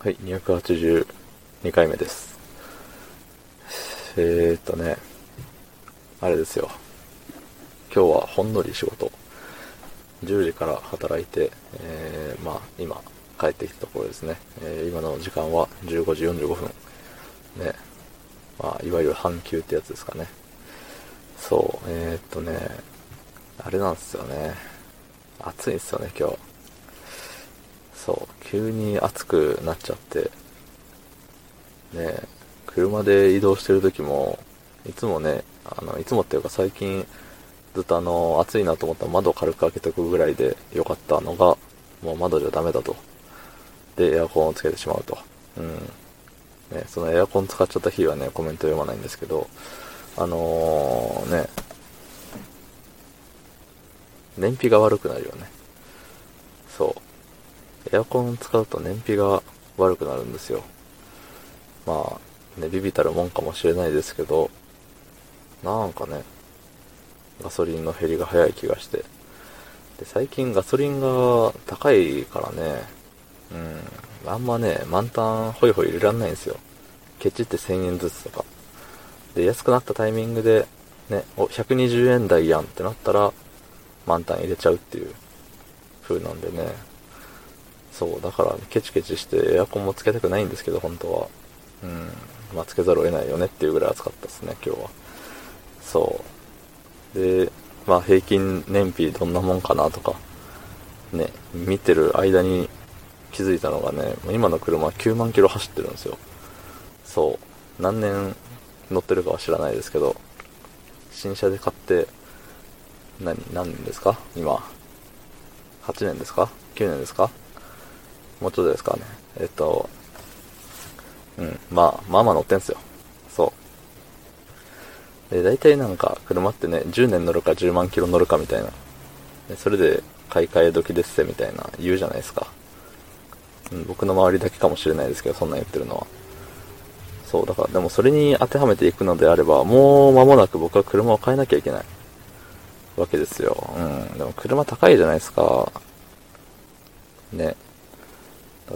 はい、282回目です。えーっとね、あれですよ。今日はほんのり仕事。10時から働いて、えー、まあ今帰ってきたところですね。えー今の時間は15時45分。ね。まあ、いわゆる半休ってやつですかね。そう、えーっとね、あれなんですよね。暑いんですよね、今日。そう、急に暑くなっちゃって、ね車で移動してる時も、いつもね、あの、いつもっていうか最近、ずっとあの、暑いなと思ったら窓を軽く開けとくぐらいで良かったのが、もう窓じゃダメだと。で、エアコンをつけてしまうと。うん。ね、そのエアコン使っちゃった日はね、コメント読まないんですけど、あのー、ね、燃費が悪くなるよね。そう。エアコン使うと燃費が悪くなるんですよ。まあ、ね、ビビたるもんかもしれないですけど、なんかね、ガソリンの減りが早い気がして。で、最近ガソリンが高いからね、うん、あんまね、満タンホイホイ入れらんないんですよ。ケチって1000円ずつとか。で、安くなったタイミングで、ね、お、120円台やんってなったら、満タン入れちゃうっていう風なんでね。そう、だから、ケチケチしてエアコンもつけたくないんですけど、本当は。うん。まあ、つけざるを得ないよねっていうぐらい暑かったですね、今日は。そう。で、まあ、平均燃費どんなもんかなとか、ね、見てる間に気づいたのがね、今の車9万キロ走ってるんですよ。そう。何年乗ってるかは知らないですけど、新車で買って、何、何年ですか？今。8年ですか ?9 年ですか？もうちょっとですかね。えっと、うん、まあ、まあまあ乗ってんすよ。そう。で、大体なんか、車ってね、10年乗るか10万キロ乗るかみたいな。それで、買い替え時ですせみたいな言うじゃないですか。うん、僕の周りだけかもしれないですけど、そんなん言ってるのは。そう、だから、でもそれに当てはめていくのであれば、もう間もなく僕は車を変えなきゃいけない。わけですよ。うん。でも車高いじゃないですか。ね。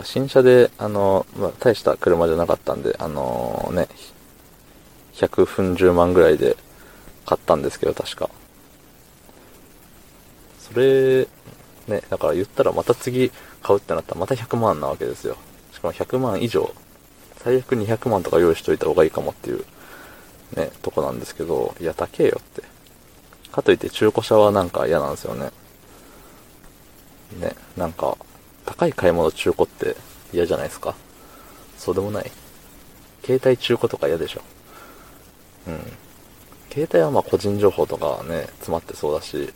新車で、あの、まあ、大した車じゃなかったんで、あのね、100分10万ぐらいで買ったんですけど、確か。それ、ね、だから言ったらまた次買うってなったらまた100万なわけですよ。しかも100万以上。最悪200万とか用意しといた方がいいかもっていう、ね、とこなんですけど、いや、高えよって。かといって中古車はなんか嫌なんですよね。ね、なんか、高い買い物中古って嫌じゃないですか？そうでもない。携帯中古とか嫌でしょ。うん。携帯はまあ個人情報とかね、詰まってそうだし、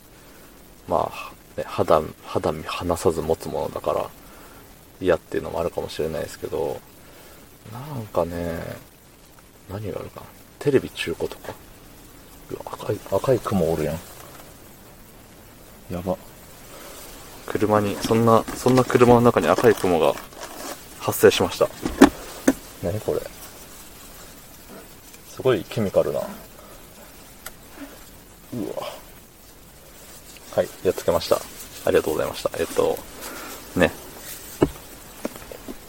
まあ、ね、肌、肌身離さず持つものだから、嫌っていうのもあるかもしれないですけど、なんかね、何があるか。テレビ中古とか。赤い、赤い雲おるやん。やば。車に、そんな、そんな車の中に赤い雲が発生しました。何これ。すごいケミカルな。うわ。はい、やっつけました。ありがとうございました。えっと、ね。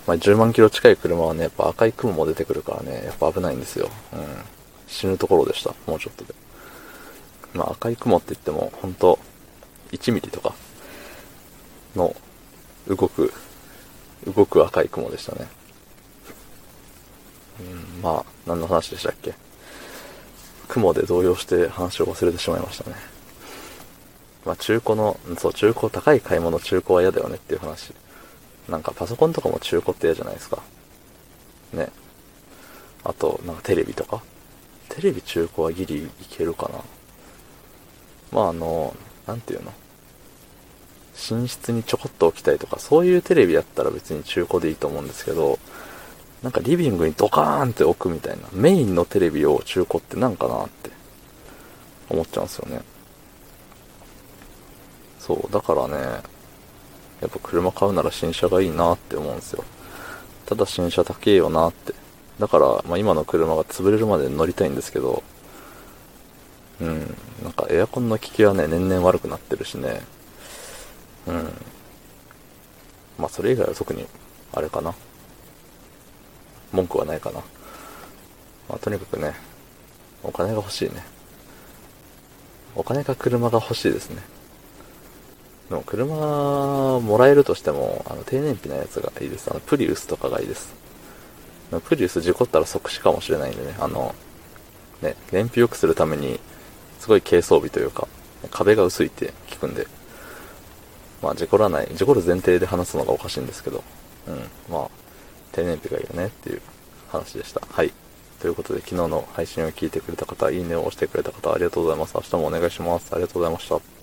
まあ、10万キロ近い車はね、やっぱ赤い雲も出てくるからね、やっぱ危ないんですよ。うん。死ぬところでした。もうちょっとで。まあ、赤い雲って言っても、ほんと、1ミリとかの動く、動く赤い雲でしたね。うん、まあ、何の話でしたっけ？雲で動揺して話を忘れてしまいましたね。まあ、中古の、そう、中古、高い買い物中古は嫌だよねっていう話。なんかパソコンとかも中古って嫌じゃないですか。ね。あと、なんかテレビとか。テレビ中古はギリいけるかな。まああの、なんていうの？寝室にちょこっと置きたいとか、そういうテレビやったら別に中古でいいと思うんですけど、なんかリビングにドカーンって置くみたいな、メインのテレビを中古ってなんかなって思っちゃうんですよね。そう、だからね、やっぱ車買うなら新車がいいなって思うんですよ。ただ新車高えよなって。だから、まあ今の車が潰れるまで乗りたいんですけど、うん、なんかエアコンの効きはね、年々悪くなってるしね、うん。まあそれ以外は特に、あれかな。文句はないかな。まあ、とにかくね、お金が欲しいね。お金か車が欲しいですね。でも車もらえるとしても、あの低燃費なやつがいいです。あのプリウスとかがいいです。プリウス事故ったら即死かもしれないんでね、あの、ね、燃費良くするために、すごい軽装備というか、壁が薄いって聞くんで、まあ事故らない、事故る前提で話すのがおかしいんですけど、うん、まあ、低燃費がいいよねっていう話でした。はい。ということで、昨日の配信を聞いてくれた方、いいねを押してくれた方、ありがとうございます。明日もお願いします。ありがとうございました。